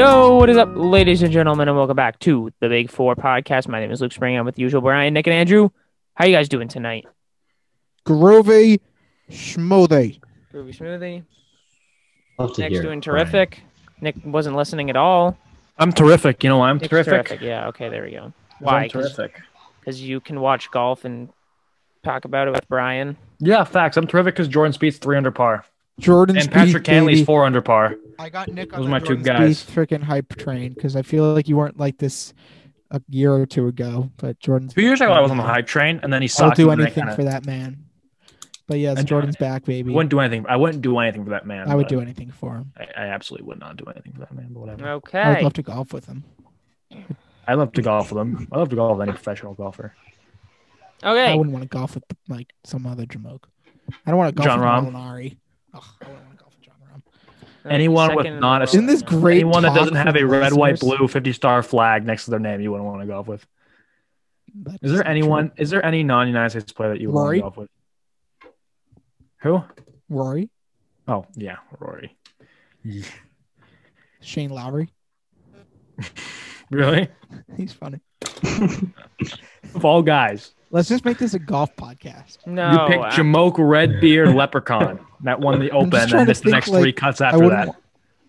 Yo, what is up, ladies and gentlemen, and welcome back to the Big Four podcast. My name is Luke Spring. I'm with the usual Brian, Nick, and Andrew. How are you guys doing tonight? Groovy Schmoothy. Groovy smoothie. Love to Nick's hear doing it, terrific. Nick wasn't listening at all. I'm terrific. You know why I'm Nick's terrific? Yeah. Okay. There we go. Why? I'm terrific. Because you can watch golf and talk about it with Brian. Yeah, facts. I'm terrific because Jordan Spieth's three under par Jordan and Patrick Cantlay's baby. four under par. I got Nick Those on are the my two Jordan guys. Spieth freaking hype train because I feel like you weren't like this a year or two ago, but Jordan's. Two years ago, I was on the hype train, and then he sucked. I'll do and then I anything kinda- for that man. But yes, And- Jordan's back, baby. I wouldn't do anything. I wouldn't do anything for that man. I would do anything for him. I, I absolutely would not do anything for that man. But whatever. Okay. I would love to golf with him. I love to golf with him. I love to golf with any professional golfer. Okay. I wouldn't want to golf with like some other jamoke. I don't want to golf John with Rahm? Molinari. Ugh, I wouldn't want to golf with Jon Rahm. Uh, anyone with Second in not a- world Isn't this great? Anyone that talk doesn't have from a red, white, listeners? blue 50 star flag next to their name, you wouldn't want to golf with. That's Is there not anyone? Is there any non-United States player that you would want Rory? to golf with? Who? Rory, Oh yeah, Rory. Shane Lowry. Really? He's funny. Of all guys. Let's just make this a golf podcast. No. you picked I- Jamoke Redbeard Leprechaun that won the Open and trying then to missed the next like, three cuts after that. wa-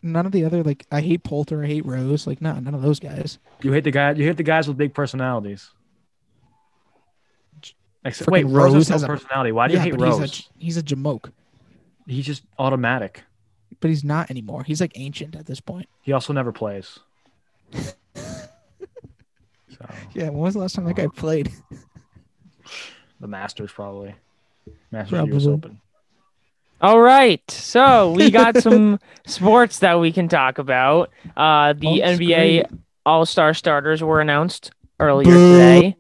None of the other like I hate Poulter, I hate Rose. Like no, none of those guys. You hate the guy. You hate the guys with big personalities. Except, Freaking wait, Rose, Rose has has no a- personality. Why do you hate Rose? He's a, he's a jamoke, He's just automatic. but he's not anymore. He's like ancient at this point. He also never plays. so Yeah, when was the last time that guy played? The Masters probably. Masters US Open. All right. So we got some sports that we can talk about. Uh, the Oh, NBA. All Star starters were announced earlier today.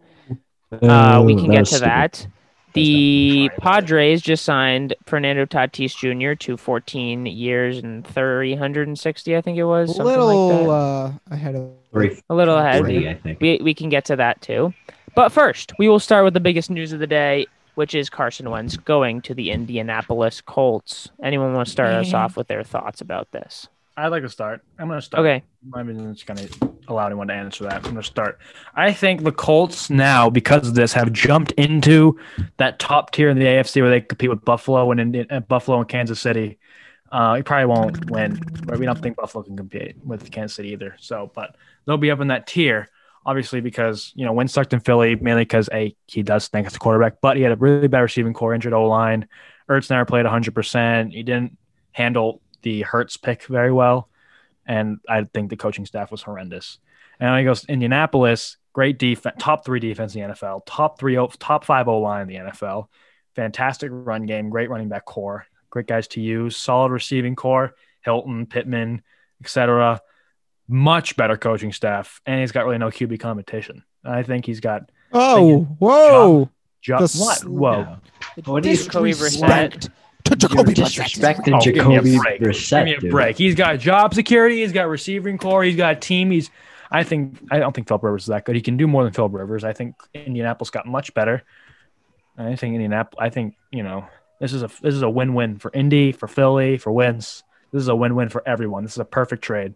Uh, we can get to that. The Padres just signed Fernando Tatis Jr. to 14 years and 360, I think it was. A little like that. uh, ahead of. Three, A little ahead. three, I think. We, we can get to that too. But first, we will start with the biggest news of the day, which is Carson Wentz going to the Indianapolis Colts. Anyone want to start us off with their thoughts about this? I'd like to start. I'm going to start. Okay. I'm just going to allow anyone to answer that. I'm going to start. I think the Colts now, because of this, have jumped into that top tier in the AFC where they compete with Buffalo and Indi- uh, Buffalo and Kansas City. Uh, he probably won't win, but we don't think Buffalo can compete with Kansas City either. So, but they'll be up in that tier, obviously, because you know Wentz sucked in Philly mainly because a he does think it's a quarterback, but he had a really bad receiving core, injured O line. Ertz never played 100. percent He didn't handle the Hurts pick very well, and I think the coaching staff was horrendous. And then he goes Indianapolis, great defense, top three defense in the NFL, top three, top five O line in the NFL, fantastic run game, great running back core, great guys to use, solid receiving core, Hilton, Pittman, etc. Much better coaching staff, and he's got really no QB competition. I think he's got Oh, whoa! just The what? Whoa! What do you Jacoby Disrespect to You're Jacoby Brissett. disrespecting Oh, give me a Jacoby break. Give me a dude. break. He's got job security. He's got receiving core. He's got a team. He's. I think. I don't think Philip Rivers is that good. He can do more than Philip Rivers. I think Indianapolis got much better. I think Indianapolis. I think you know this is a this is a win win for Indy, for Philly, for Wentz. This is a win win for everyone. This is a perfect trade.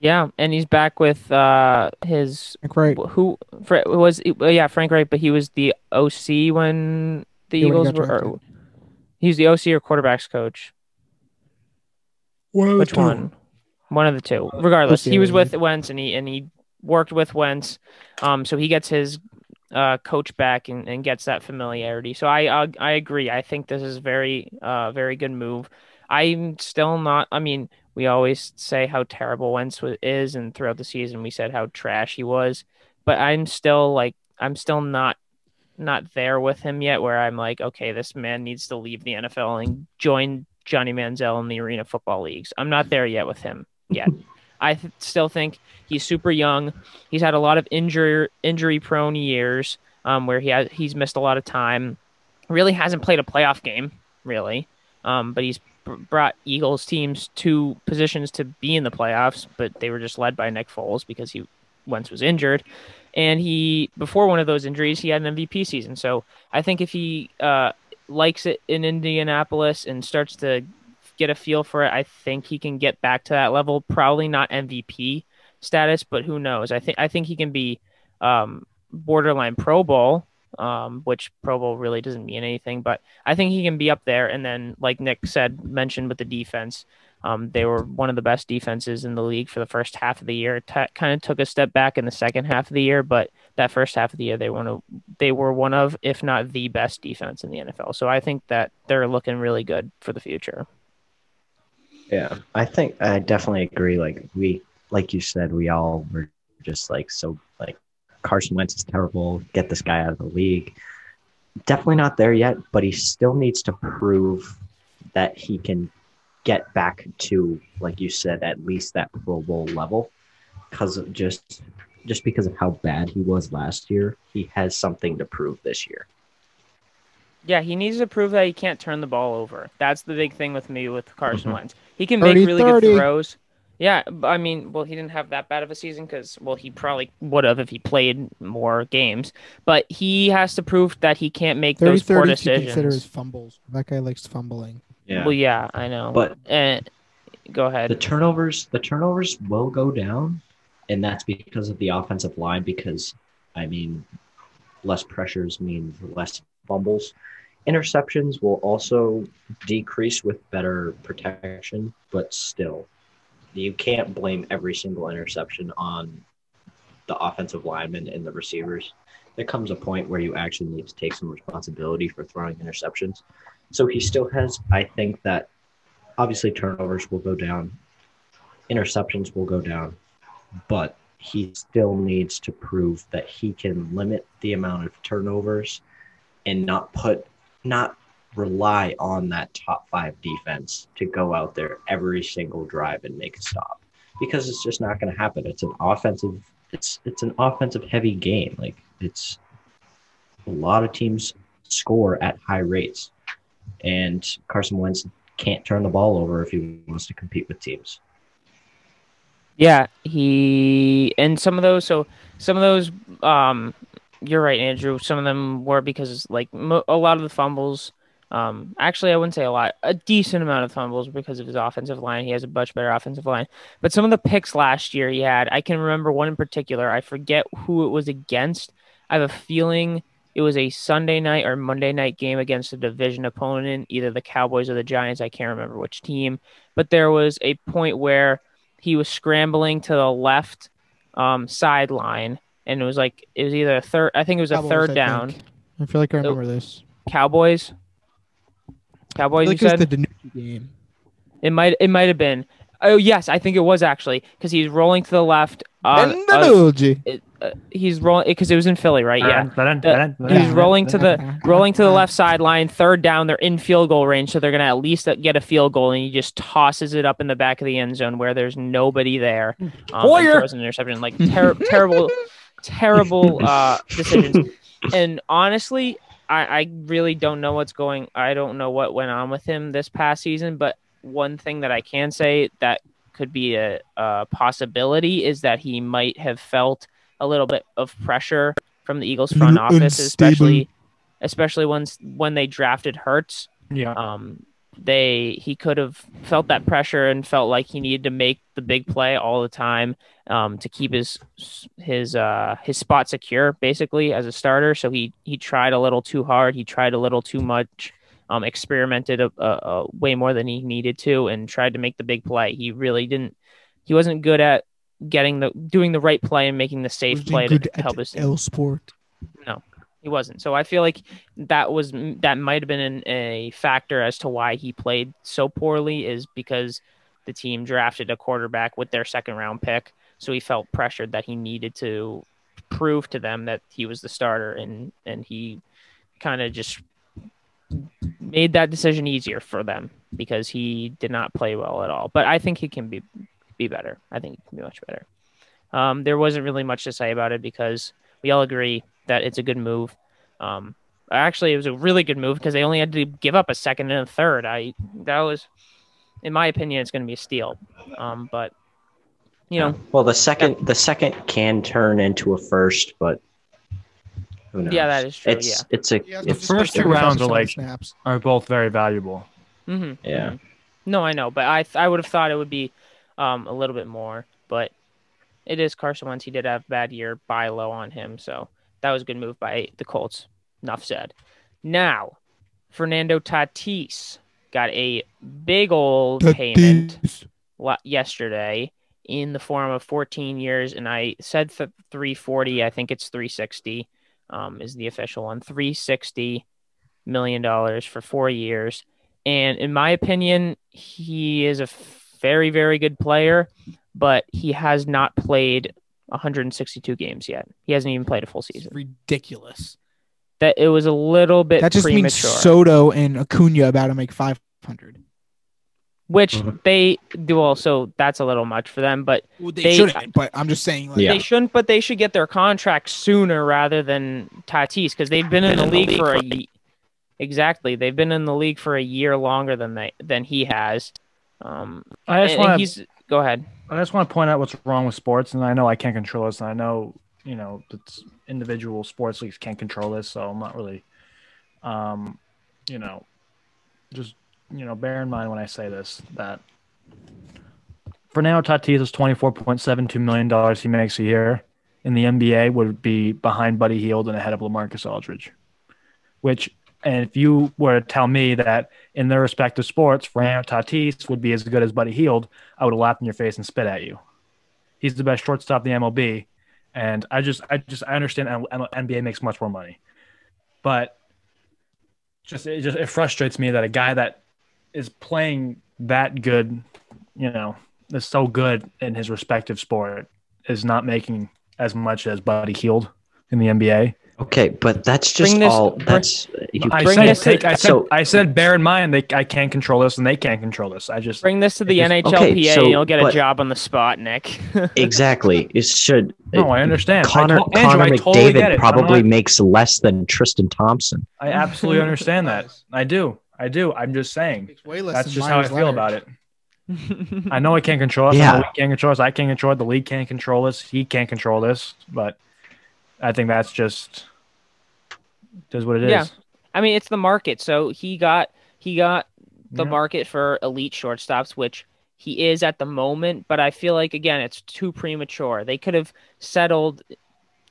Yeah, and he's back with uh, his Right. who Fra- was well, yeah Frank Reich, but he was the OC when the Yeah, when he Eagles got were. drafted. Or, he was the OC or quarterbacks coach. Which one? One of the two. Regardless, he was with Wentz and he and he worked with Wentz. Um, so he gets his uh coach back and, and gets that familiarity. So I uh, I agree. I think this is very uh very good move. I'm still not. I mean, we always say how terrible Wentz is, and throughout the season we said how trash he was. But I'm still like I'm still not not there with him yet. Where I'm like, okay, this man needs to leave the NFL and join Johnny Manziel in the Arena Football Leagues. I'm not there yet with him yet. I th- still think he's super young. He's had a lot of injury injury prone years, um, where he has he's missed a lot of time. Really hasn't played a playoff game, really. Um, but he's brought Eagles teams to positions to be in the playoffs, but they were just led by Nick Foles because he once was injured. And he before one of those injuries, he had an MVP season. So I think if he uh, likes it in Indianapolis and starts to get a feel for it, I think he can get back to that level. Probably not MVP status, but who knows? I think I think he can be um, borderline Pro Bowl, um, which Pro Bowl really doesn't mean anything, but I think he can be up there. And then, like Nick said, mentioned with the defense, um, they were one of the best defenses in the league for the first half of the year. T- kind of took a step back in the second half of the year, but that first half of the year, they were one of, they were one of, if not the best defense in the NFL. So I think that they're looking really good for the future. Yeah, I think I definitely agree. Like we, like you said, we all were just like so Carson Wentz is terrible. Get this guy out of the league. Definitely not there yet, but he still needs to prove that he can get back to, like you said, at least that Pro Bowl level. Because of just just because of how bad he was last year, he has something to prove this year. Yeah, he needs to prove that he can't turn the ball over. That's the big thing with me with Carson Mhm. Wentz. He can make really 30. good throws. Yeah, I mean, well, he didn't have that bad of a season because, well, he probably would have if he played more games. But he has to prove that he can't make 30 those poor 30 to consider his decisions. fumbles. That guy likes fumbling. Yeah. Well, yeah, I know. But and go ahead. the turnovers the turnovers will go down and that's because of the offensive line because i mean less pressures means less fumbles interceptions will also decrease with better protection but still you can't blame every single interception on the offensive linemen and the receivers. There comes a point where you actually need to take some responsibility for throwing interceptions. So he still has i think that obviously turnovers will go down interceptions will go down, but he still needs to prove that he can limit the amount of turnovers and not put not rely on that top five defense to go out there every single drive and make a stop because it's just not going to happen it's an offensive it's it's an offensive heavy game like it's a lot of teams score at high rates and Carson Wentz can't turn the ball over if he wants to compete with teams Yeah, he and some of those. So some of those, um, you're right, Andrew. Some of them were because like mo- a lot of the fumbles. Um, actually, I wouldn't say a lot. A decent amount of fumbles because of his offensive line. He has a much better offensive line. But some of the picks last year he had, I can remember one in particular. I forget who it was against. I have a feeling it was a Sunday night or Monday night game against a division opponent, either the Cowboys or the Giants. I can't remember which team. But there was a point where he was scrambling to the left um, sideline, and it was like it was either a third. I think it was a Cowboys, third I down. think. I feel like I remember this. Cowboys. I Cowboys. feel You like it was said the Danucci game. it might. It might have been. Oh yes, I think it was actually because he's rolling to the left. Uh, And uh, it- uh, he's rolling because it was in Philly, right? Yeah. Yeah. He's rolling to the rolling to the left sideline, third down. They're in field goal range, so they're gonna at least get a field goal, and he just tosses it up in the back of the end zone where there's nobody there. Um, and Hoyer! throws an interception. Like ter- terrible, terrible uh, decisions. And honestly, I, I really don't know what's going. I don't know what went on with him this past season. But one thing that I can say that could be a, a possibility is that he might have felt a little bit of pressure from the Eagles front office, unstable. especially especially once when they drafted Hurts. Yeah. Um, they he could have felt that pressure and felt like he needed to make the big play all the time um, to keep his his uh, his spot secure, basically as a starter. So he he tried a little too hard. He tried a little too much. Um, experimented a, a, a way more than he needed to, and tried to make the big play. He really didn't. He wasn't good at getting the doing the right play and making the safe play to help his team. L Sport. He wasn't. So I feel like that was that might have been an, a factor as to why he played so poorly is because the team drafted a quarterback with their second round pick, so he felt pressured that he needed to prove to them that he was the starter, and and he kind of just made that decision easier for them because he did not play well at all. But I think he can be be better. I think he can be much better. Um, there wasn't really much to say about it because we all agree that it's a good move. Um, actually, it was a really good move because they only had to give up a second and a third. I that was, in my opinion, it's going to be a steal. Um, but you know, well the second the second can turn into a first but who knows Yeah, that is true, it's yeah. it's a Yeah, it's first two rounds are like- snaps. Are both very valuable. hmm yeah No, I know, but I th- I would have thought it would be um a little bit more, but it is Carson Wentz. He did have a bad year. Buy low on him, so that was a good move by the Colts. Enough said. Now, Fernando Tatis got a big old payment yesterday in the form of 14 years, and I said th- 340. I think it's 360. Um, is the official one 360 million dollars for four years. And in my opinion, he is a very, very good player, but he has not played 162 games yet. He hasn't even played a full It's season. ridiculous. That it was a little bit That just means. Soto and Acuna about to make 500. which Mhm. they do also that's a little much for them, but Well, they, They- shouldn't, but I'm just saying. Like, Yeah. they shouldn't. But they should get their contract sooner rather than Tatis because they've been in the league for a ye- exactly. They've been in the league for a year longer than they than he has. Um, I just and- and want to he's go ahead. I just want to point out what's wrong with sports, and I know I can't control this, and I know you know that individual sports leagues can't control this, so I'm not really, um, you know, just you know, bear in mind when I say this that Fernando Tatis is twenty four point seven two million dollars he makes a year in the NBA would be behind Buddy Hield and ahead of Lamarcus Aldridge, which. And if you were to tell me that in their respective sports, Fernando Tatis would be as good as Buddy Hield, I would have laughed in your face and spit at you. He's the best shortstop in the MLB, and I just, I just, I understand NBA makes much more money, but just it just it frustrates me that a guy that is playing that good, you know, is so good in his respective sport is not making as much as Buddy Hield in the NBA. Okay, but that's just Bring this- all. bring- That's you I Bring said, this to- I said, so- I said, bear in mind they, I can't control this and they can't control this. I just, Bring this to the just- NHLPA, Okay, so- and you'll get a job on the spot, Nick. exactly. It should. no, I understand. I Connor, to- Andrew, Connor I totally McDavid it. probably I'm not- makes less than Tristan Thompson. I absolutely understand that. I do. I do. I'm just saying. Way less That's just how I feel Leonard. about it. I know I can't control us. I Yeah. know we can't control us. I can't control it. The league can't control us. He can't control this. But I think that's just does what it is. Yeah. I mean, it's the market. So he got he got the Yeah. market for elite shortstops, which he is at the moment. But I feel like again, it's too premature. They could have settled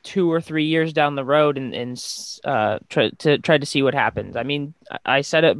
two or three years down the road and and uh try to try to see what happens. I mean, I- said it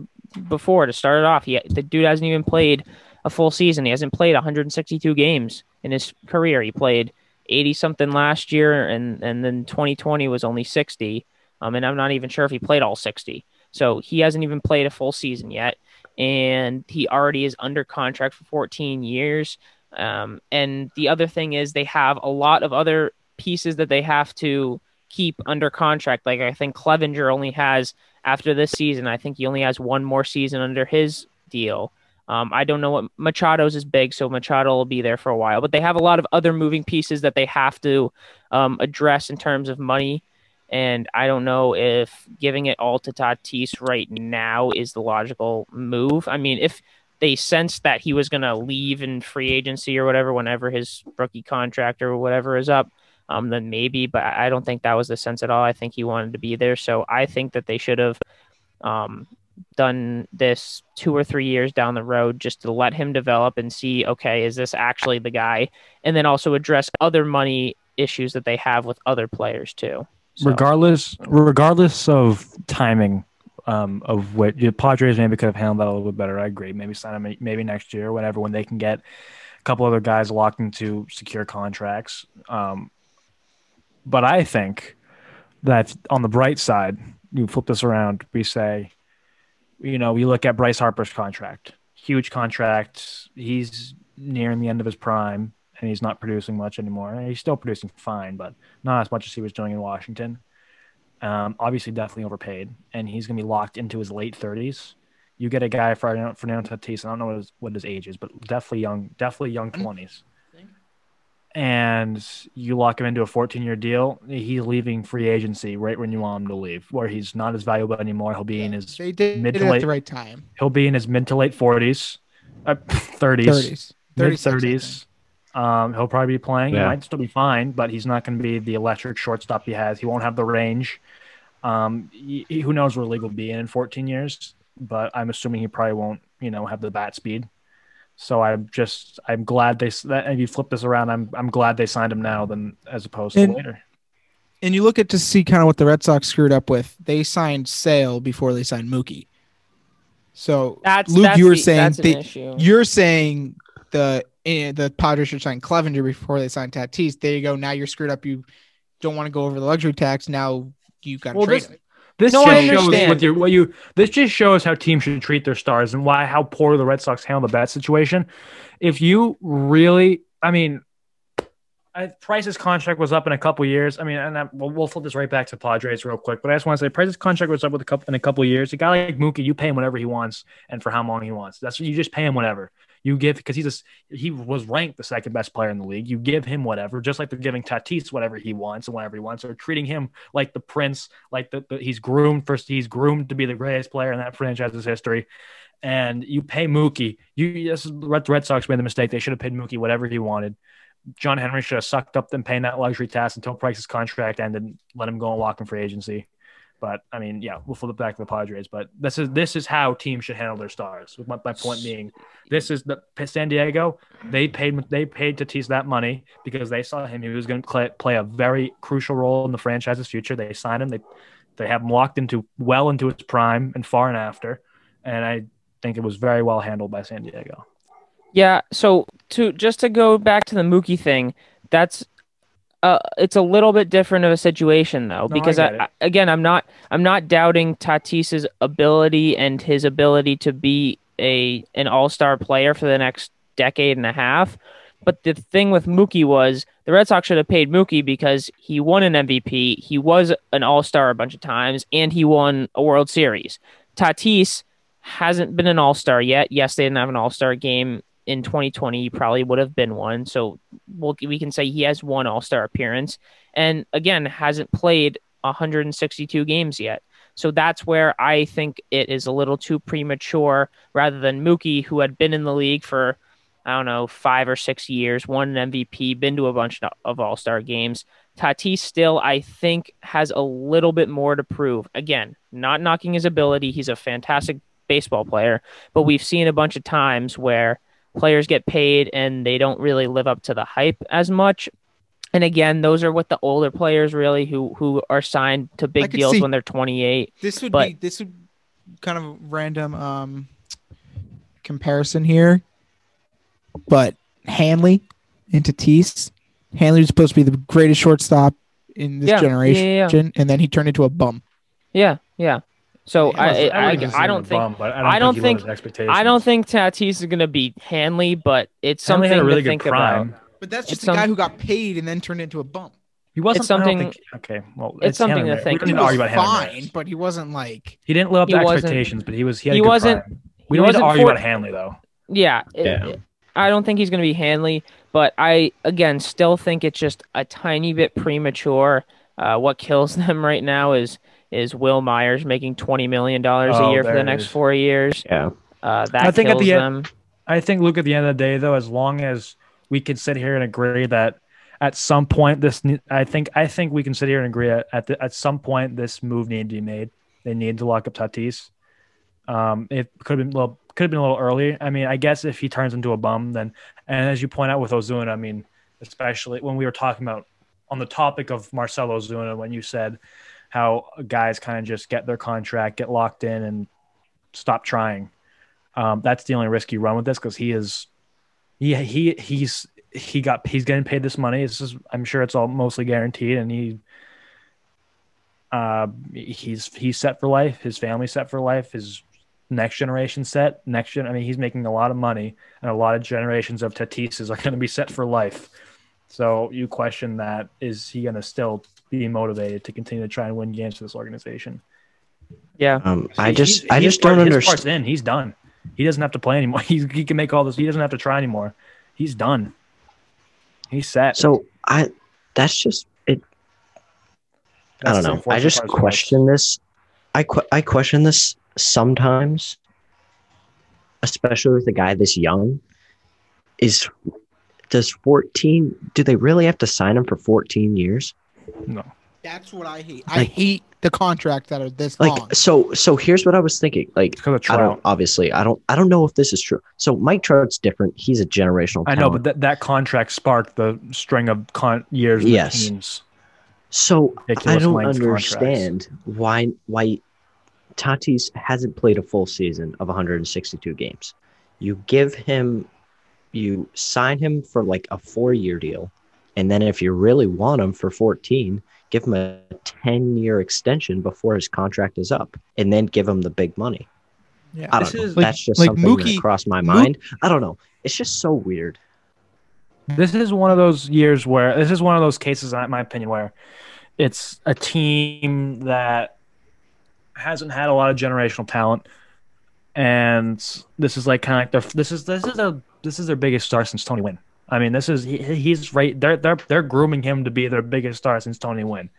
before to start it off. He the dude hasn't even played a full season. He hasn't played 162 games in his career. He played 80 something last year, and and then 2020 was only 60. Um, and I'm not even sure if he played all 60. So he hasn't even played a full season yet, and he already is under contract for 14 years. Um, and the other thing is they have a lot of other pieces that they have to keep under contract. Like I think Clevinger only has after this season. I think he only has one more season under his deal. Um, I don't know what Machado's is big, so Machado will be there for a while. But they have a lot of other moving pieces that they have to um, address in terms of money. And I don't know if giving it all to Tatis right now is the logical move. I mean, if they sensed that he was going to leave in free agency or whatever, whenever his rookie contract or whatever is up, um, then maybe. But I don't think that was the sense at all. I think he wanted to be there. So I think that they should have um, done this two or three years down the road just to let him develop and see, okay, is this actually the guy? And then also address other money issues that they have with other players too. So- regardless regardless of timing um, of what the Padres maybe could have handled that a little bit better. I agree. Maybe sign him maybe next year, whenever when they can get a couple other guys locked into secure contracts. Um, but I think that on the bright side, you flip this around. We say, you know, we look at Bryce Harper's contract, huge contract. He's nearing the end of his prime and he's not producing much anymore. He's still producing fine, but not as much as he was doing in Washington. Um, obviously, definitely overpaid, and he's going to be locked into his late 30s. You get a guy for Fernando Tatis. I don't know what his, what his age is, but definitely young, definitely young 20s. And you lock him into a 14 year deal. He's leaving free agency right when you want him to leave, where he's not as valuable anymore. He'll be in his They did mid it to at late- the right time. he'll be in his mid to late 40s, uh, 30s, 30s. mid 36, I think. 30s. Um, he'll probably be playing. He might still be fine, but he's not going to be the electric shortstop he has. He won't have the range. Um, he, he- who knows where the league will be in in 14 years? But I'm assuming he probably won't, you know, have the bat speed. So I'm just I'm glad they that if you flip this around, I'm I'm glad they signed him now than as opposed to And- later. And you look at to see kind of what the Red Sox screwed up with. They signed Sale before they signed Mookie. So That's Luke, that's you were the- saying that's an they- issue. you're saying the eh, the Padres should sign Clevinger before they sign Tatis. There you go. Now you're screwed up. You don't want to go over the luxury tax. Now you've got to Well, trade this- him. This No, just shows with your what you this just shows how teams should treat their stars and why how poor the Red Sox handle the bat situation. If you really, I mean, I, Price's contract was up in a couple years. I mean, and I, we'll, we'll flip this right back to Padres real quick. But I just want to say, Price's contract was up with a couple in a couple years. A guy like Mookie, you pay him whatever he wants and for how long he wants. That's you just pay him whatever you give because he's a, he was ranked the second best player in the league. You give him whatever, just like they're giving Tatis whatever he wants and whatever he wants, or treating him like the prince, like the, the he's groomed first. He's groomed to be the greatest player in that franchise's history. And you pay Mookie. You this is Red, Sox made the mistake. They should have paid Mookie whatever he wanted. John Henry should have sucked up them paying that luxury tax until Price's contract ended, let him go and walk in free agency. But I mean, yeah, we'll flip back to the Padres. But this is this is how teams should handle their stars. With my, my point being, this is the San Diego. They paid they paid Tatis that money because they saw him. He was going to play, play a very crucial role in the franchise's future. They signed him. They they have him locked into well into his prime and far and after. And I think it was very well handled by San Diego. Yeah, so to just to go back to the Mookie thing, that's uh it's a little bit different of a situation though No, because get I. I- again, I'm not I'm not doubting Tatis's ability and his ability to be a an all-star player for the next decade and a half. But the thing with Mookie was the Red Sox should have paid Mookie because he won an MVP, he was an all-star a bunch of times, and he won a World Series. Tatis hasn't been an all-star yet. Yes, they didn't have an all-star game in 2020 he probably would have been one. So we'll, we can say he has one all-star appearance and again hasn't played 162 games yet. So that's where i think it is a little too premature rather than mookie who had been in the league for i don't know five or six years won an mvp been to a bunch of all-star games. Tatis still i think has a little bit more to prove. Again not knocking his ability he's a fantastic baseball player but we've seen a bunch of times where players get paid and they don't really live up to the hype as much. And again, those are what the older players really who who are signed to big deals see- when they're 28. This would But- be this would kind of random um comparison here, but Hanley and Tatis. Hanley was supposed to be the greatest shortstop in this yeah, generation, yeah, yeah. and then he turned into a bum. Yeah, yeah. So I, I I, I, consider I him don't think bum, but I don't I don't think, think- expectations. I don't think Tatis is going to be Hanley, but it's Hanley something had a really to good think prime. about. But that's It's just a some- guy who got paid and then turned into a bum. He wasn't It's something- think, okay, well, it's something Hanley to think We don't He need was argue about Hanley fine, Ramirez. but he wasn't like He didn't live up to wasn't- expectations, but he was he had he good wasn't- prime. We he don't need to wasn't argue for- about Hanley though. Yeah, Yeah. it- I don't think he's going to be Hanley, but I again still think it's just a tiny bit premature. Uh, what kills them right now is is Wil Myers making twenty million dollars Oh, a year for the next is. four years. Yeah. Uh, that I think at kills the them. I think look at the end of the day though, as long as we can sit here and agree that at some point this I think I think we can sit here and agree at at, the, at some point this move needed to be made. They needed to lock up Tatis. Um, it could have been well could have been a little early. I mean, I guess if he turns into a bum, then and as you point out with Ozuna, I mean, especially when we were talking about on the topic of Marcelo Ozuna, when you said how guys kind of just get their contract, get locked in, and stop trying. Um, that's the only risk you run with this because he is, he he he's he got he's getting paid this money. It's just, I'm sure it's all mostly guaranteed, and he, uh, he's he's set for life. His family's set for life. His next generation set. Next gen. I mean, he's making a lot of money, and a lot of generations of Tatises are going to be set for life. So you question that: is he going to still be motivated to continue to try and win games for this organization? Yeah, Um, I just he's- I he's just don't part- his part's understand. in. He's done. He doesn't have to play anymore. He's, he can make all this. He doesn't have to try anymore. He's done. He's set. So I that's just it. I don't know. I just part as well. question this. I que- I question this sometimes, especially with a guy this young. Is does fourteen? Do they really have to sign him for fourteen years? No. That's what I hate. I Like- hate the contracts that are this Like long. so so here's what I was thinking. Like because I Trout. don't obviously I don't I don't know if this is true. So Mike Trout's different. He's a generational I know, but that, that contract sparked the string of con- years with Yes. teams. So I don't length understand why why Tatis hasn't played a full season of 162 games. You give him, you sign him for like a four year deal, and then if you really want him for 14, give him a 10 year extension before his contract is up, and then give him the big money. yeah. I don't know. is- like- That's just like something Mookie- that crossed my Mo- mind. I don't know. It's just so weird. This is one of those years where this is one of those cases, in my opinion, where it's a team that hasn't had a lot of generational talent, and this is like kind of like their this is this is their this is their biggest star since Tony Gwynn. I mean, this is he, he's right. They're they're they're grooming him to be their biggest star since Tony Gwynn,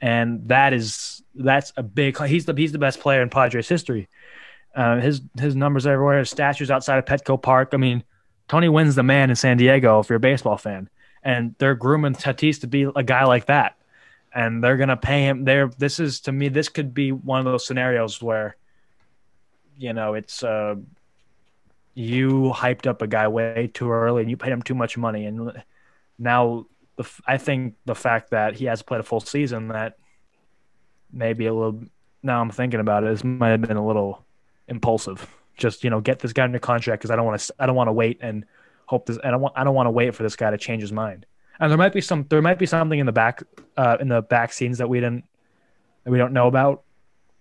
and that is that's a big. He's the he's the best player in Padres history. Uh, his his numbers everywhere. His statues outside of Petco Park. I mean, Tony Gwynn's the man in San Diego if you're a baseball fan, and they're grooming Tatis to be a guy like that, and they're gonna pay him. There, this is to me, this could be one of those scenarios where, you know, it's uh, you hyped up a guy way too early and you paid him too much money, and now I think the fact that he has played a full season that maybe a little. Now I'm thinking about it, this might have been a little impulsive just you know get this guy under contract because I don't want to I don't want to wait and hope this I don't want I don't want to wait for this guy to change his mind. And there might be some there might be something in the back uh, in the back scenes that we didn't that we don't know about,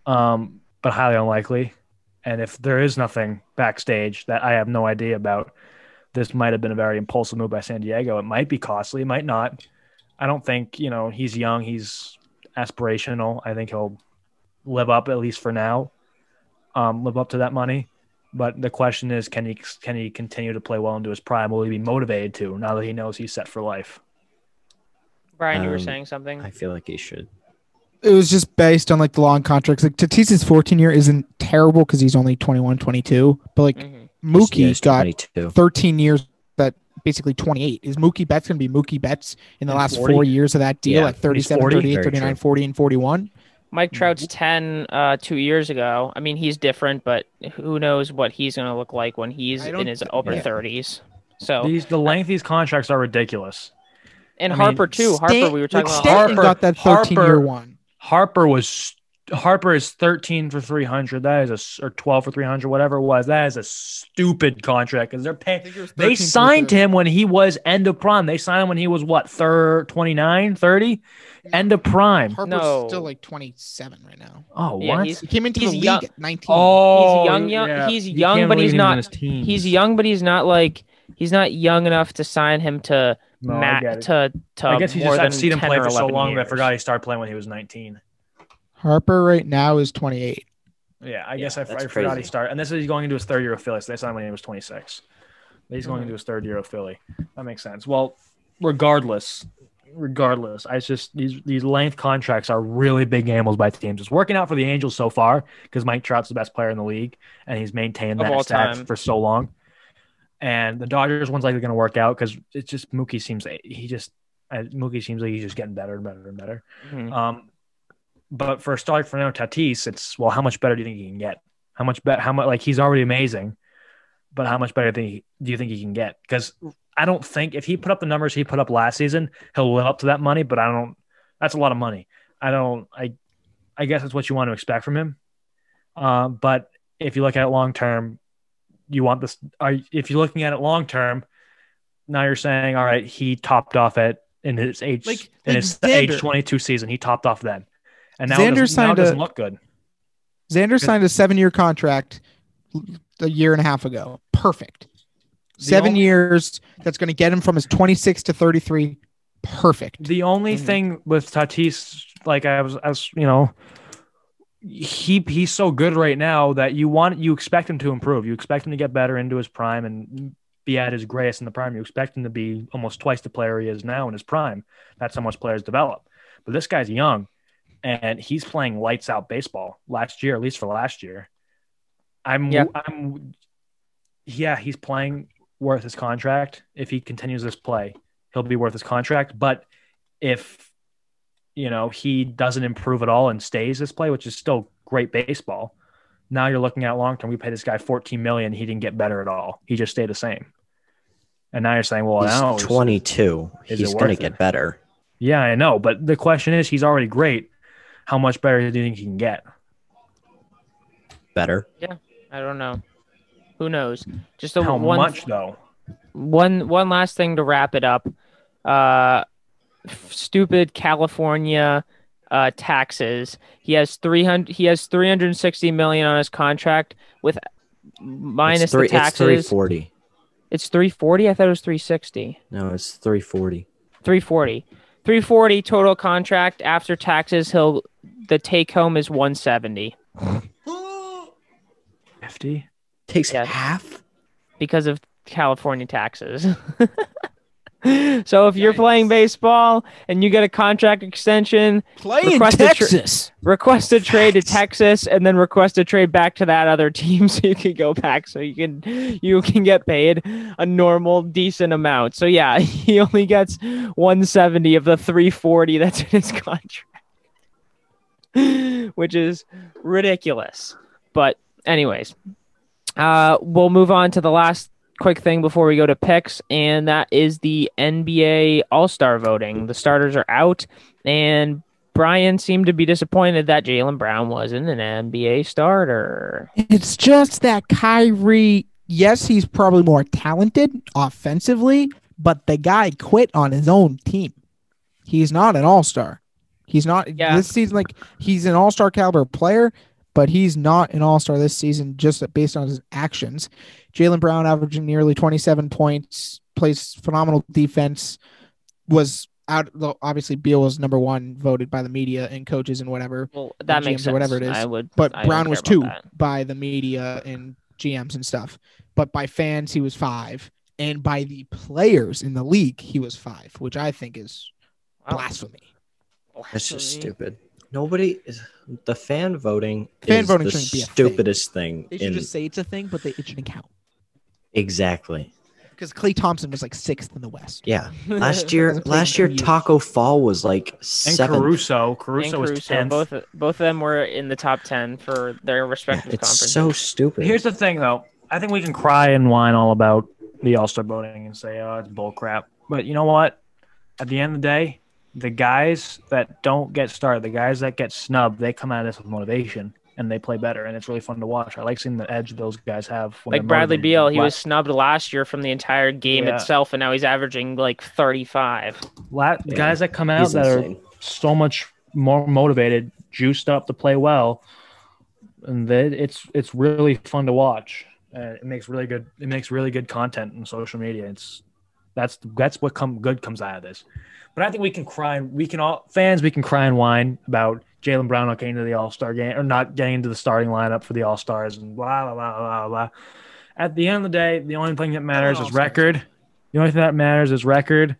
um, but highly unlikely. And if there is nothing backstage that I have no idea about, this might have been a very impulsive move by San Diego. It might be costly, it might not. I don't think you know he's young. He's aspirational. I think he'll live up at least for now um, live up to that money. But the question is, can he can he continue to play well into his prime? Will he be motivated to now that he knows he's set for life? Brian, you were Um, saying something. I feel like he should. It was just based on like the long contracts. Like Tatis's 14 year isn't terrible because he's only 21, 22. But like Mhm. mookie he's got 22. 13 years that basically 28. Is Mookie Betts going to be Mookie Betts in the And last 40? four years of that deal Yeah, at 37, 40? 38, 39, true. 40, and 41? Mike Trout's 10 uh, two years ago. I mean, he's different, but who knows what he's going to look like when he's in his th- upper yeah. 30s. So, These the length of these contracts are ridiculous. and I mean, Harper, too. Harper, Stan- we were talking like about Stanton Harper- got that 13 year one. Harper was Harper is thirteen for three hundred. That is a s- or twelve for three hundred, whatever it was. That is a stupid contract because they're paying. They signed him when he was end of prime. They signed him when he was what, third, 29, 30? End of prime. Harper's No. still like 27 right now. Oh, Yeah, what? He came into He's the league young- at 19. oh, He's young, young- yeah. he's young, can't but he's not- in his teens. he's young, but he's not like he's not young enough to sign him to No, I mat to to I guess he just I've seen him play for so 11 long that I forgot he started playing when he was 19. Harper right now is 28. Yeah, I Yeah, guess I, I forgot he started. And this is he's going into his third year of Philly. So they signed him when he was 26. He's going Mhm. into his third year of Philly. That makes sense. Well, regardless, regardless, I just these these length contracts are really big gambles by teams. It's working out for the Angels so far because Mike Trout's the best player in the league and he's maintained Of that all time. for so long. And the Dodgers one's likely going to work out because it's just Mookie seems he just uh, Mookie seems like he's just getting better and better and better. Mhm. Um, but for start Fernando Tatis, it's well, how much better do you think he can get? How much better? How much like he's already amazing, but how much better do you think, do you think he can get? Because I don't think if he put up the numbers he put up last season, he'll live up to that money. But I don't. That's a lot of money. I don't. I. I guess that's what you want to expect from him. Um, but if you look at it long term, you want this. Are if you're looking at it long term, now you're saying, all right, he topped off at in his age Like- in like his Xander. age 22 season. He topped off then, and now Xander it doesn't, now it signed doesn't a- look good. Xander signed a seven year contract a year and a half ago. Perfect. Seven only- years. That's going to get him from his 26 to 33. Perfect. The only Mhm. thing with Tatis, like I was, as you know, he he's so good right now that you want you expect him to improve. You expect him to get better into his prime and be at his greatest in the prime. You expect him to be almost twice the player he is now in his prime. That's how much players develop. But this guy's young, and he's playing lights out baseball last year, at least for last year. I'm, Yeah. I'm, yeah, he's playing worth his contract. If he continues this play, he'll be worth his contract. But if you know, he doesn't improve at all and stays this play, which is still great baseball. Now you're looking at long term. We paid this guy 14 million. He didn't get better at all. He just stayed the same. And now you're saying, well, He's is- 22. is He's going to get better. Yeah, I know. But the question is, he's already great. How much better do you think he can get? Better. Yeah, I don't know. Who knows? Just a How one much though? one one last thing to wrap it up. Uh, f- stupid California uh, taxes. He has three hundred. He has three hundred sixty million on his contract with minus it's three, the taxes. It's 340. It's three forty. I thought it was three sixty. No, it's 340. 340 340 total contract after taxes he'll the take home is 170 Fifty. Takes Yeah. half. because of california taxes so if you're playing baseball and you get a contract extension Play in Request a tra- Texas. request a trade to texas and then request a trade back to that other team so you can go back so you can you can get paid a normal decent amount. So yeah he only gets 170 of the 340 that's in his contract which is ridiculous. But anyways uh we'll move on to the last quick thing before we go to picks and that is the nba all-star voting the starters are out and Brian seemed to be disappointed that Jaylen Brown wasn't an NBA starter. It's just that Kyrie, yes, he's probably more talented offensively, but the guy quit on his own team. He's not an all star. He's not Yeah. this season. Like he's an all star caliber player, but he's not an all star this season just based on his actions. Jaylen Brown averaging nearly 27 points, plays phenomenal defense, was out. Obviously, Beal was number one voted by the media and coaches and whatever. Well, that makes GMs or sense. whatever it is. I would, But I Brown was two that. by the media and GMs and stuff. But by fans, he was five. And by the players in the league, he was five, which I think is Wow. blasphemy. That's just stupid. Nobody is the fan voting. Fan is voting the shouldn't be a thing. stupidest thing. They should in just say it's a thing, but they, it shouldn't count. Exactly. Because Klay Thompson was like sixth in the West. Yeah. Last year, Hasn't played in last year. Taco Fall was like And seventh. Caruso. And Caruso was Caruso, tenth. both both of them were in the top ten for their Yeah, respective it's conferences. so stupid. Here's the thing, though. I think we can cry and whine all about the All Star voting and say, "Oh, it's bull crap." But you know what? At the end of the day, the guys that don't get started, the guys that get snubbed, they come out of this with motivation and they play better, and it's really fun to watch. I like seeing the edge those guys have. When like Bradley. Beal, he La- was snubbed last year from the entire game Yeah. itself, and now he's averaging like thirty-five. la- Yeah, guys that come out He's that insane. are so much more motivated, juiced up to play well, and that it's it's really fun to watch. Uh, it makes really good it makes really good content on social media. It's that's that's what come good comes out of this. But I think we can cry. We can all fans. We can cry and whine about Jaylen Brown not getting to the All Star game or not getting into the starting lineup for the All Stars and blah blah blah blah blah. At the end of the day, the only thing that matters is record. The only thing that matters is record.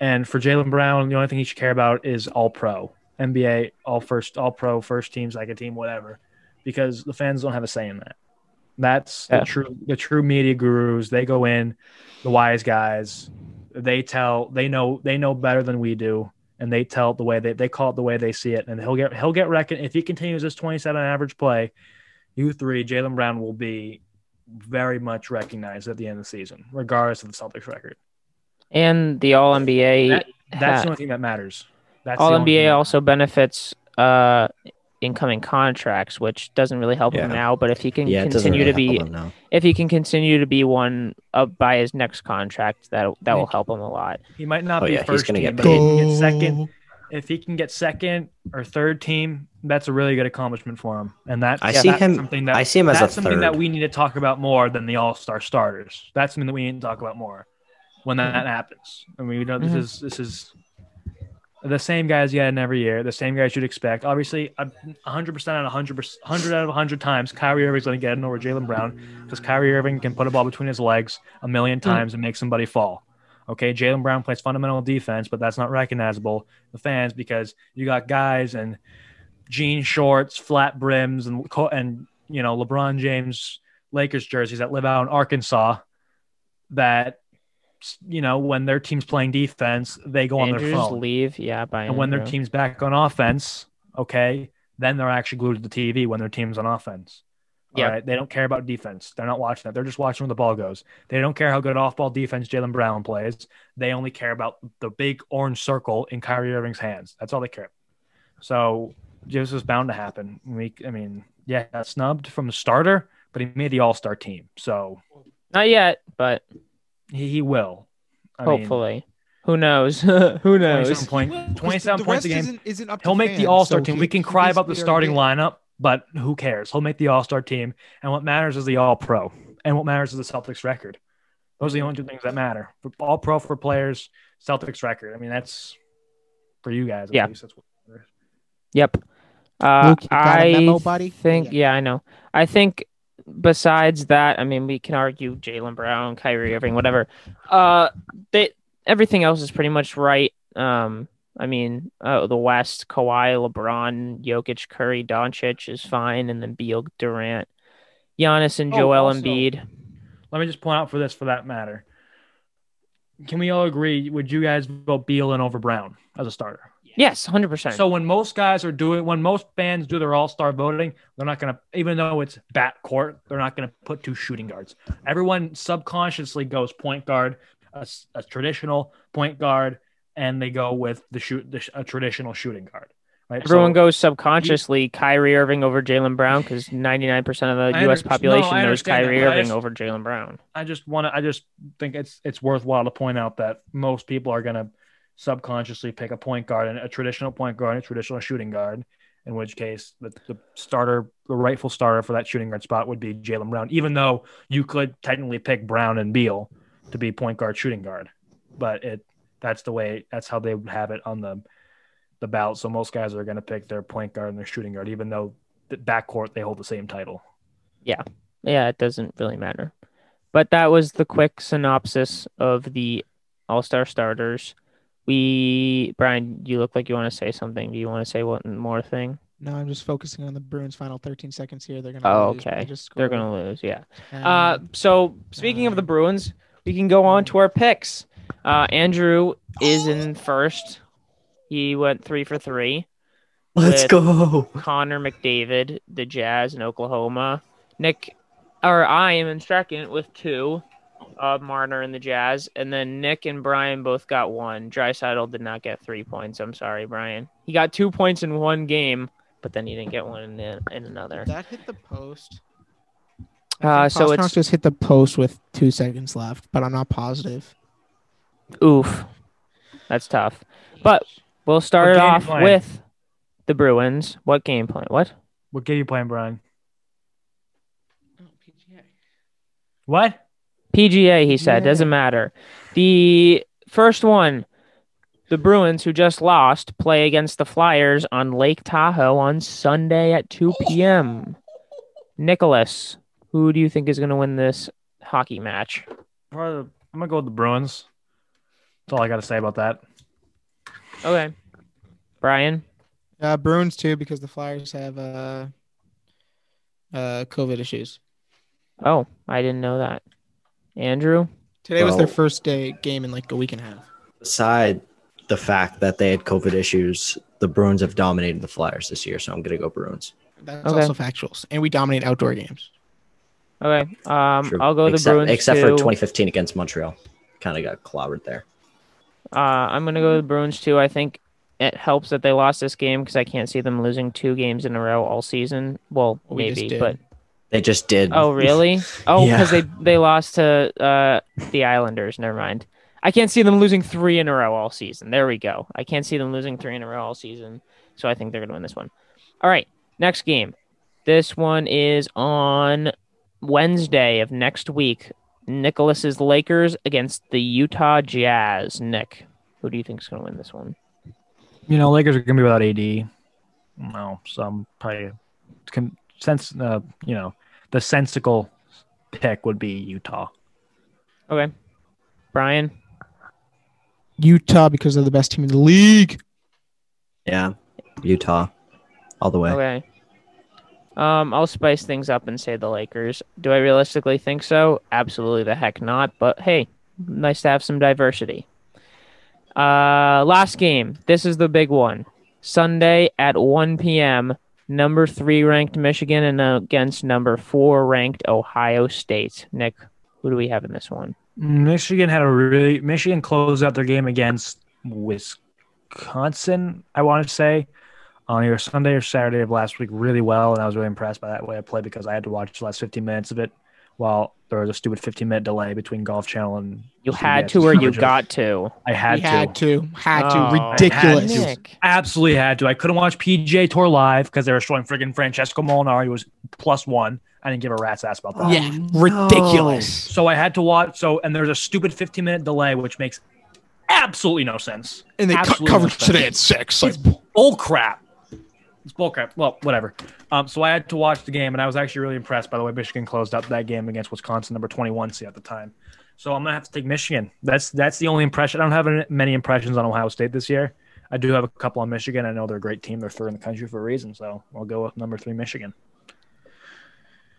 And for Jaylen Brown, the only thing he should care about is All Pro, NBA, All First, All Pro, First Team, Second Team, whatever, because the fans don't have a say in that. That's Yeah. the true the true media gurus. They go in, the wise guys. They tell they know they know better than we do, and they tell it the way they they call it the way they see it, and he'll get he'll get reckoned if he continues this twenty seven average play. U three Jaylen Brown will be very much recognized at the end of the season, regardless of the Celtics record. And the All NBA, That- That's ha- the only thing that matters. That's All NBA also benefits uh incoming contracts, which doesn't really help him now. But if he can yeah, it doesn't continue to be, help him now. if he can continue to be one up by his next contract, that that will help him a lot. He might not Oh, be yeah, he's first gonna team, get but he can get second. If he can get second or third team, that's a really good accomplishment for him. And that I Yeah, see him. Something that I see him as a that's something that we need to talk about more than the All Star starters. That's something that we need to talk about more when that happens. I mean, we know this Mhm. is this is the same guys you had in every year, the same guys you'd expect. Obviously, a 100% out of 100, 100 out of 100 times, Kyrie Irving's going to get it over Jaylen Brown because Kyrie Irving can put a ball between his legs a million hmm. times and make somebody fall. Okay, Jaylen Brown plays fundamental defense, but that's not recognizable to the fans because you got guys and jean shorts, flat brims, and and you know LeBron James Lakers jerseys that live out in Arkansas that you know, when their team's playing defense, they go on Andrews their phone. leave. Yeah, by And when their team's back on offense, okay, then they're actually glued to the TV when their team's on offense. Yeah. right. They don't care about defense. They're not watching that. They're just watching where the ball goes. They don't care how good off ball defense Jaylen Brown plays. They only care about the big orange circle in Kyrie Irving's hands. That's all they care. So this was bound to happen. We, I mean, yeah, snubbed from the starter, but he made the all star team. So Not yet, but he, he will. I mean, hopefully. Who knows? Who 27 knows? point- Well, 'cause 27 the points a rest game. Isn't, isn't up He'll make the All Star so team. he- we can cry about the starting already lineup, but who cares? He'll make the All Star team, and what matters is the All Pro, and what matters is the Celtics record. Those are the only two things that matter. For All Pro for players, Celtics record. I mean, that's for you guys. At Yeah. least. That's what. Yep. Uh, Luke, you got a I memo, buddy? think, Yeah. yeah, I know. I think besides that, I mean, we can argue Jaylen Brown, Kyrie Irving, whatever. Uh, they everything else is pretty much right. Um, I mean, uh, the West, Kawhi, LeBron, Jokic, Curry, Doncic is fine, and then Beal, Durant, Giannis, and Oh, Joel also- Embiid. Let me just point out for this, for that matter. Can we all agree? Would you guys vote Beal and over Brown as a starter? Yes, hundred percent. So when most guys are doing, when most fans do their All Star voting, they're not gonna, even though it's backcourt, they're not gonna put two shooting guards. Everyone subconsciously goes point guard, a traditional point guard, and they go with the shoot, the, a traditional shooting guard. Right. Everyone So- goes subconsciously Kyrie Irving over Jaylen Brown because 99% of the I U.S. population no, knows understand that, Kyrie Irving just- over Jaylen Brown. I just want to. I just think it's it's worthwhile to point out that most people are gonna subconsciously pick a point guard and a traditional point guard and a traditional shooting guard. In which case, the, the starter, the rightful starter for that shooting guard spot would be Jaylen Brown. Even though you could technically pick Brown and Beal to be point guard, shooting guard, but it that's the way. That's how they would have it on the the ballot. So most guys are going to pick their point guard and their shooting guard, even though the backcourt they hold the same title. Yeah, yeah, it doesn't really matter. But that was the quick synopsis of the All Star starters. We, Brian, you look like you want to say something. Do you want to say one more thing? No, I'm just focusing on the Bruins' final 13 seconds here. They're gonna. Oh, lose, okay. they just They're gonna lose. Yeah. Um, Uh, so speaking of the Bruins, we can go on to our picks. Uh, Andrew is in first. He went three for three. Let's go. Connor McDavid, the Jazz in Oklahoma. Nick, or I am in second with two. Uh, Marner and the Jazz, and then Nick and Brian both got one. Draisaitl did not get three points. I'm sorry, Brian. He got two points in one game, but then he didn't get one in, the, in another. that hit the post. Uh, so Pastrnak it's just hit the post with two seconds left, but I'm not positive. oof. That's tough. But we'll start it off with the Bruins. What game plan? What? What game you playing, Brian? What? PGA, he said. Yeah. Doesn't matter. The first one, the Bruins, who just lost, play against the Flyers on Lake Tahoe on Sunday at 2 p.m. Nicholas, who do you think is going to win this hockey match? Probably- I'm gonna go with the Bruins. That's all I got to say about that. Okay. Brian? Uh, Bruins too, because the Flyers have uh, uh, COVID issues. Oh, I didn't know that. Andrew? Today was their first day game in like a week and a half. Beside the fact that they had COVID issues, the Bruins have dominated the Flyers this year, so I'm gonna go Bruins. That's Okay. also factuals, and we dominate outdoor games. Okay. Um, True. I'll go the Bruins. except too. for 2015 against Montreal, kind of got clobbered there. Uh, I'm gonna go the Bruins too. I think it helps that they lost this game because I can't see them losing two games in a row all season. Well, We maybe, did. but They just did. oh really? Oh, Yeah. because they they lost to uh the Islanders. Never mind. I can't see them losing three in a row all season. There we go. I can't see them losing three in a row all season. So I think they're gonna win this one. All right, next game. This one is on Wednesday of next week. Nicholas's Lakers against the Utah Jazz. Nick, who do you think is going to win this one? You know, Lakers are gonna be without AD. No, some probably can sense. Uh, you know, the sensical pick would be Utah. Okay. Brian? Utah because they're the best team in the league. Yeah, Utah, all the way. Okay. Um, I'll spice things up and say the Lakers. Do I realistically think so? Absolutely the heck not. But hey, Nice to have some diversity. Uh, last game. This is the big one. Sunday at 1 p.m. Number three ranked Michigan and against number four ranked Ohio State. Nick, who do we have in this one? Michigan had a really Michigan closed out their game against Wisconsin. I want to say on either Sunday or Saturday of last week really well, and I was really impressed by that way I played because I had to watch the last 15 minutes of it while there was a stupid 15 minute delay between Golf Channel and You had to or you got to. I had we to. had to, had to, Oh, ridiculous. had to. Absolutely had to. I couldn't watch PGA Tour live because they were showing friggin' Francesco Molinari He was plus one. I didn't give a rat's ass about that. Yeah, oh, ridiculous. So I had to watch. So and there's a stupid 15 minute delay, which makes absolutely no sense. And they cut Absolutely coverage no today at six. Like, It's bull crap. It's bull crap. Well, whatever. Um, so I had to watch the game, and I was actually really impressed by the way Michigan closed out that game against Wisconsin, number 21 seed at the time. So I'm gonna have to take Michigan. That's that's the only impression. I don't have any- many impressions on Ohio State this year. I do have a couple on Michigan. I know they're a great team. They're third in the country for a reason. So I'll go with number three, Michigan.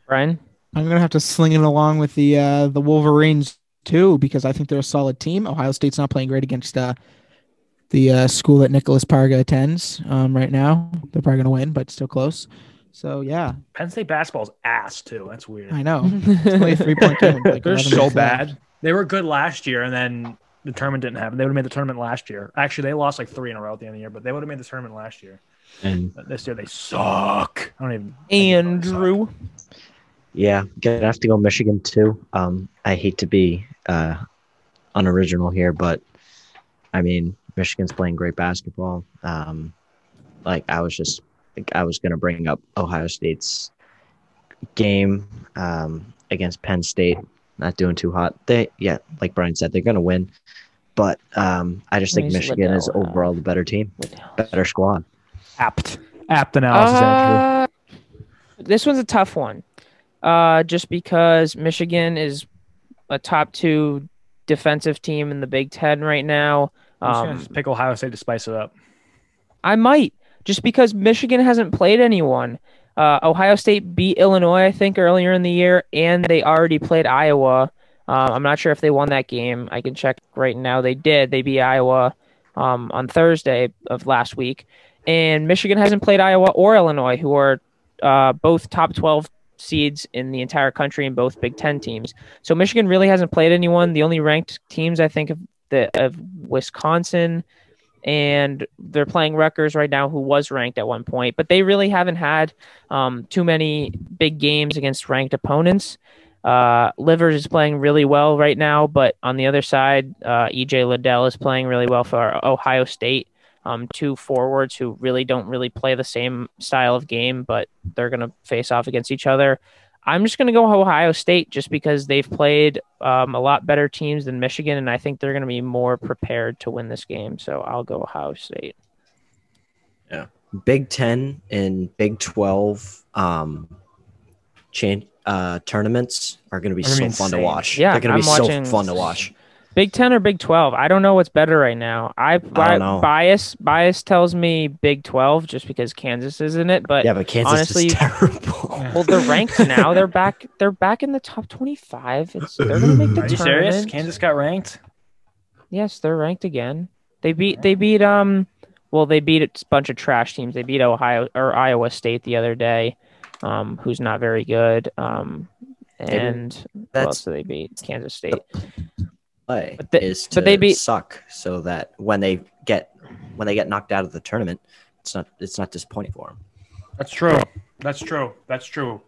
Brian? I'm gonna have to sling it along with the uh, the Wolverines too because I think they're a solid team. Ohio State's not playing great against uh, the uh, school that Nicholas Parga attends um, right now. They're probably gonna win, but still close. So yeah, Penn State basketball's ass too. That's weird. I know. It's three point game. like, They're so minutes left. bad. They were good last year, and then the tournament didn't happen. They would have made the tournament last year. Actually, they lost like three in a row at the end of the year, but they would have made the tournament last year. And But this year they suck. I don't even. I just don't suck. Andrew. yeah, gonna have to go Michigan too. Um, I hate to be uh, unoriginal here, but I mean Michigan's playing great basketball. Um, like I was just, like, I was gonna bring up Ohio State's game um, against Penn State. Not doing too hot. They, yeah, like Brian said, they're gonna win. But um, I just think Where's Michigan is overall the better team, better squad. Apt. Apt analysis, Andrew. Uh, this one's a tough one. Uh, just because Michigan is a top two defensive team in the Big Ten right now. I'm just gonna Um, just pick Ohio State to spice it up. I might just because Michigan hasn't played anyone. Uh, Ohio State beat Illinois, I think, earlier in the year, and they already played Iowa. Uh, I'm not sure if they won that game. I can check right now. They did. They beat Iowa um, on Thursday of last week, and Michigan hasn't played Iowa or Illinois, who are uh, both top 12 seeds in the entire country and both Big Ten teams. So Michigan really hasn't played anyone. The only ranked teams I think of the of Wisconsin and they're playing Rutgers right now, who was ranked at one point, but they really haven't had um, too many big games against ranked opponents. Uh, Livers is playing really well right now, but on the other side, uh, EJ Liddell is playing really well for Ohio State. Um, two forwards who really don't really play the same style of game, but they're going to face off against each other. I'm just going to go Ohio State just because they've played um, a lot better teams than Michigan, and I think they're going to be more prepared to win this game. So I'll go Ohio State. Yeah, Big Ten and Big Twelve um, chain uh, tournaments are going to be so gonna fun to watch. Yeah, they're going to be I'm so fun to watch. Big Ten or Big Twelve? I don't know what's better right now. I, I know. bias bias tells me Big Twelve just because Kansas is in it, but Yeah, but Kansas honestly- is terrible. well, they're ranked now. They're back. They're back in the top twenty-five. It's they're gonna make the Are you tournament. serious? Kansas got ranked. Yes, they're ranked again. They beat they beat um well they beat a bunch of trash teams. They beat Ohio or Iowa State the other day, um, who's not very good. Um and who That's- else do they beat? Kansas State. Play But they- is to but they beat- suck so that when they get when they get knocked out of the tournament, it's not it's not disappointing for them. That's true. That's true. That's true.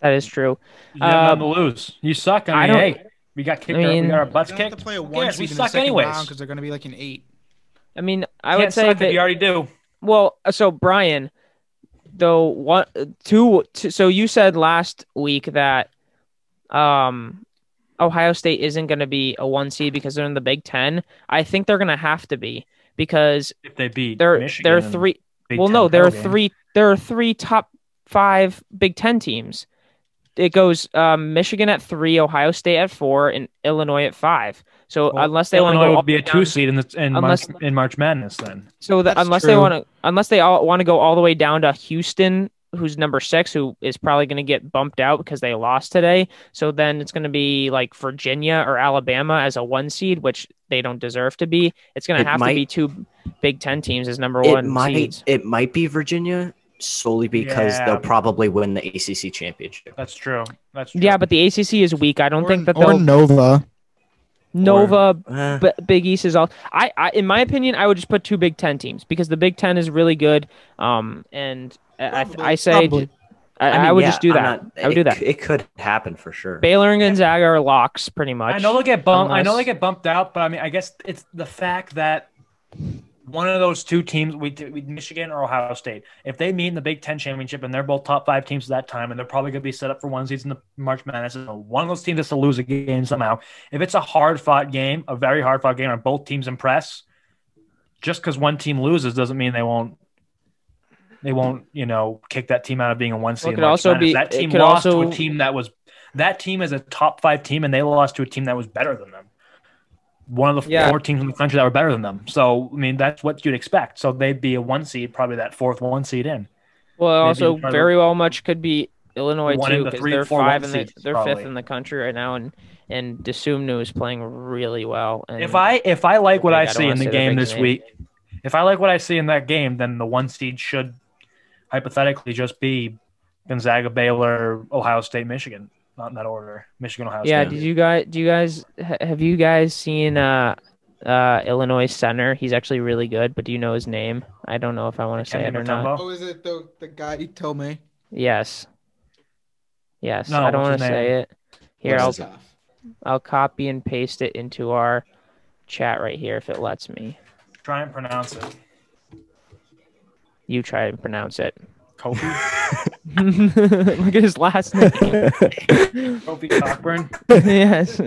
That is true. You have Uh, nothing to lose. You suck. I I mean, don't- hey, we got kicked I out. We got our butts They have kicked. to play a Who one? We seed in the suck anyways. because they're going to be like an eight. I mean, I Can't would say suck that you already do. Well, so Brian, though, what two, two? So you said last week that um, Ohio State isn't going to be a one seed because they're in the Big Ten. I think they're going to have to be because If they beat they're Michigan they're three. Big well, Ten no, there are game. three. There are three top five Big Ten teams. It goes um, Michigan at three, Ohio State at four, and Illinois at five. So Well, unless they want to Illinois go all would be a two down- seed in the in, Unless- March, in March Madness then. So that That's unless they want to, unless they all want to go all the way down to Houston who's number six, who is probably going to get bumped out because they lost today. So then it's going to be like Virginia or Alabama as a one seed, which they don't deserve to be. It's going It to have might- to be two Big Ten teams as number It one might seeds. it might be Virginia solely because Yeah. they'll probably win the ACC championship. That's true. That's true. Yeah, but the ACC is weak. I don't or, think that or they'll Nova. Nova. Eh, B- Big East is all. I, I, in my opinion, I would just put two Big Ten teams because the Big Ten is really good. Um, and I, I, I say Probably. I, I, mean, would yeah, just do that. not- I would do that. It could happen for sure. Baylor and Gonzaga are locks, pretty much. I know they'll get bumped. I know they get bumped out, but I mean, I guess it's the fact that one of those two teams, we, we Michigan or Ohio State, if they meet in the Big Ten championship and they're both top five teams at that time, and they're probably going to be set up for one seeds in the March Madness, one of those teams has to lose a game somehow. If it's a hard fought game, a very hard fought game, and both teams impress, just because one team loses doesn't mean they won't. They won't, you know, kick that team out of being a one seed. it could also Madness. be- that team lost to a team that was that team is a top five team, and they lost to a team that was better than them. One of the Yeah. four teams in the country that were better than them. So I mean, that's what you'd expect. So they'd be a one seed, probably that fourth one seed in. Well, maybe also very well much could be Illinois too the because they're four, five and seeds, they're probably. fifth in the country right now, and and Dosunmu is playing really well. And If I if I like what I I see in the game this name. week, if I like what I see in that game, then the one seed should hypothetically just be Gonzaga, Baylor, Ohio State, Michigan, not in that order. Michigan, Ohio yeah, State. did you guys do you guys have you guys seen uh uh Illinois center? He's actually really good, but do you know his name? I don't know if I want to say it or not. Oh, is it the the guy you told me? Yes. Yes, No, I don't want to say it. Here, I'll I'll copy and paste it into our chat right here if it lets me. Try and pronounce it. You try and pronounce it. Kofi, Look at his last name. Kofi Cockburn. yes.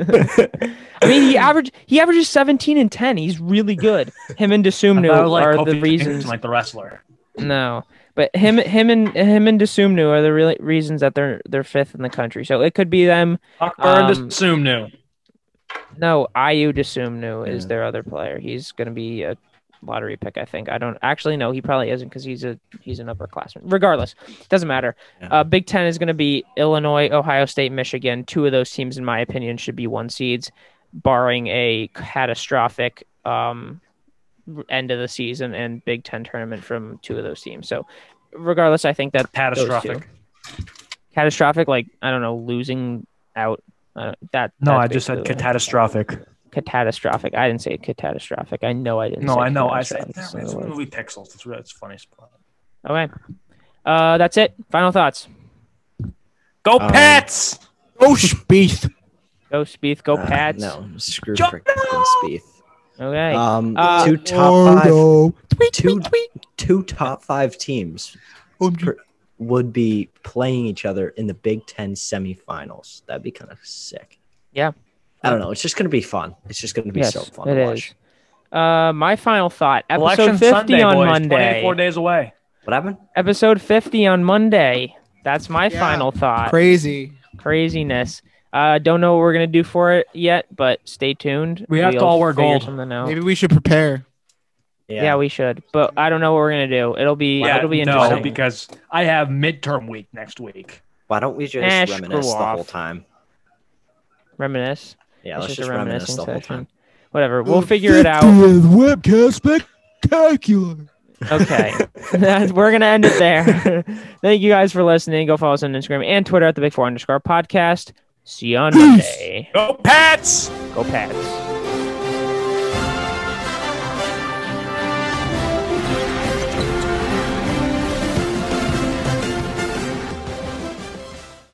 I mean, he average he averages 17 and 10. He's really good. Him and Dosunmu thought like are Kofi the reasons. like the wrestler. No, but him him and him and Dosunmu are the really reasons that they're they're fifth in the country. So it could be them. Cockburn, Um, assume new. No, Ayo Dosunmu is Yeah. their other player. He's going to be a lottery pick, I think. I don't actually know. He probably isn't because he's a he's an upperclassman. Regardless, doesn't matter. Yeah. Uh, Big Ten is going to be Illinois, Ohio State, Michigan. Two of those teams, in my opinion, should be one seeds, barring a catastrophic um, end of the season and Big Ten tournament from two of those teams. So, regardless, I think that. Catastrophic. catastrophic, like I don't know, losing out. Uh, that No, I just said catastrophic. Catastrophic. catastrophic. I didn't say catastrophic. I know I didn't. No, say I know. I said catastrophic. it's That's the the word. movie Pixels. It's really, it's funny spot. Okay. Uh, that's it. Final thoughts. Go Um, Pats! Oh, Spieth. Go Spieth. Go Uh, Pats. no, screw Jump freaking Spieth. Okay. Um, Uh, two top Oh, five, no. Tweet, two, tweet, tweet. two top five teams per- would be playing each other in the Big Ten semifinals. That'd be kind of sick. Yeah. I don't know. It's just going to be fun. It's just going to be Yes, so fun it to is. watch. Uh, my final thought. Episode Election fifty Sunday, on boys. Monday. 24 days away. What happened? Episode fifty on Monday. That's my Yeah. final thought. Crazy. Craziness. Uh, don't know what we're gonna do for it yet, but stay tuned. We have to We'll all wear figure gold. Something out. Maybe we should prepare. Yeah. we should, but I don't know what we're gonna do. It'll be Yeah, it'll be interesting no, interesting. because I have midterm week next week. Why don't we just Eh, reminisce the off. whole time? Reminisce. Yeah, It's let's just just a reminisce reminiscing the whole session. time. Whatever. We'll figure it out. Webcast spectacular. Okay. We're going to end it there. Thank you guys for listening. Go follow us on Instagram and Twitter at the Big Four underscore podcast. See you on Monday. Go Pats! Go Pats.